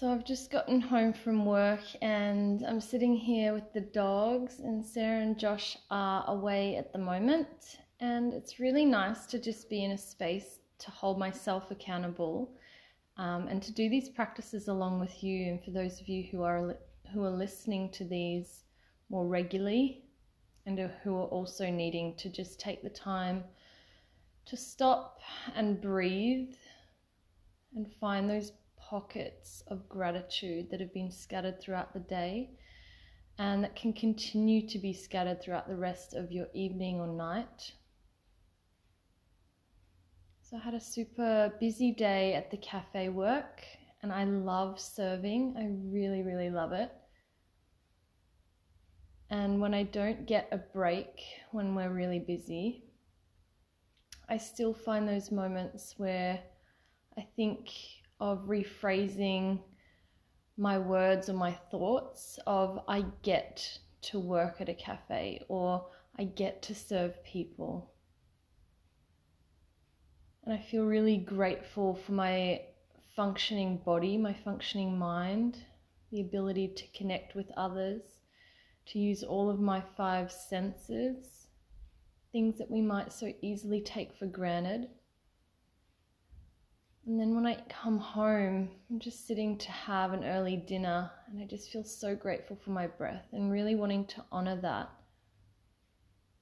So I've just gotten home from work and I'm sitting here with the dogs, and Sarah and Josh are away at the moment. And it's really nice to just be in a space to hold myself accountable um, and to do these practices along with you. And for those of you who are who are listening to these more regularly and who are also needing to just take the time to stop and breathe and find those pockets of gratitude that have been scattered throughout the day and that can continue to be scattered throughout the rest of your evening or night. So, I had a super busy day at the cafe work and I love serving. I really, really love it. And when I don't get a break when we're really busy, I still find those moments where I think of rephrasing my words or my thoughts of I get to work at a cafe or I get to serve people. And I feel really grateful for my functioning body, my functioning mind, the ability to connect with others, to use all of my five senses, things that we might so easily take for granted and then when I come home, I'm just sitting to have an early dinner and I just feel so grateful for my breath and really wanting to honor that.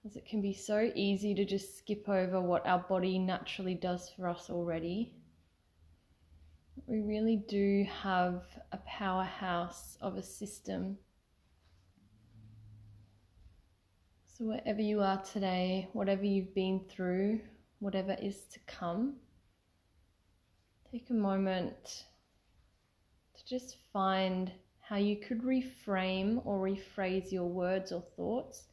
As it can be so easy to just skip over what our body naturally does for us already. We really do have a powerhouse of a system. So, wherever you are today, whatever you've been through, whatever is to come, Take a moment to just find how you could reframe or rephrase your words or thoughts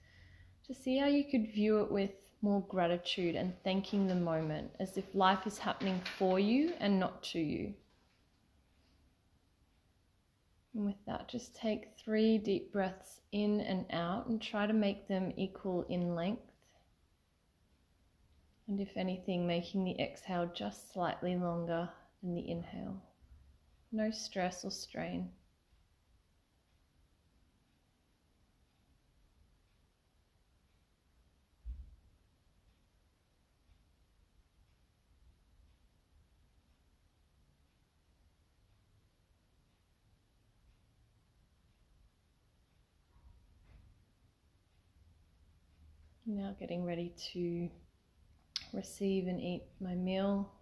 to see how you could view it with more gratitude and thanking the moment as if life is happening for you and not to you. And with that, just take three deep breaths in and out and try to make them equal in length. And if anything, making the exhale just slightly longer the inhale. No stress or strain. Now getting ready to receive and eat my meal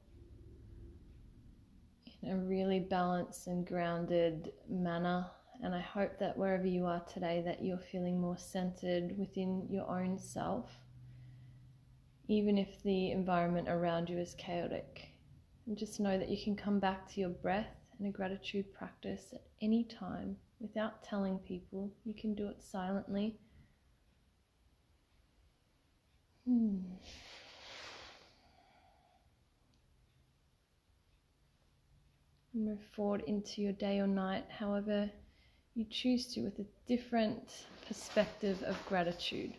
a really balanced and grounded manner. And I hope that wherever you are today, that you're feeling more centered within your own self, even if the environment around you is chaotic. And just know that you can come back to your breath and a gratitude practice at any time without telling people. You can do it silently. Hmm. move forward into your day or night, however you choose to, with a different perspective of gratitude.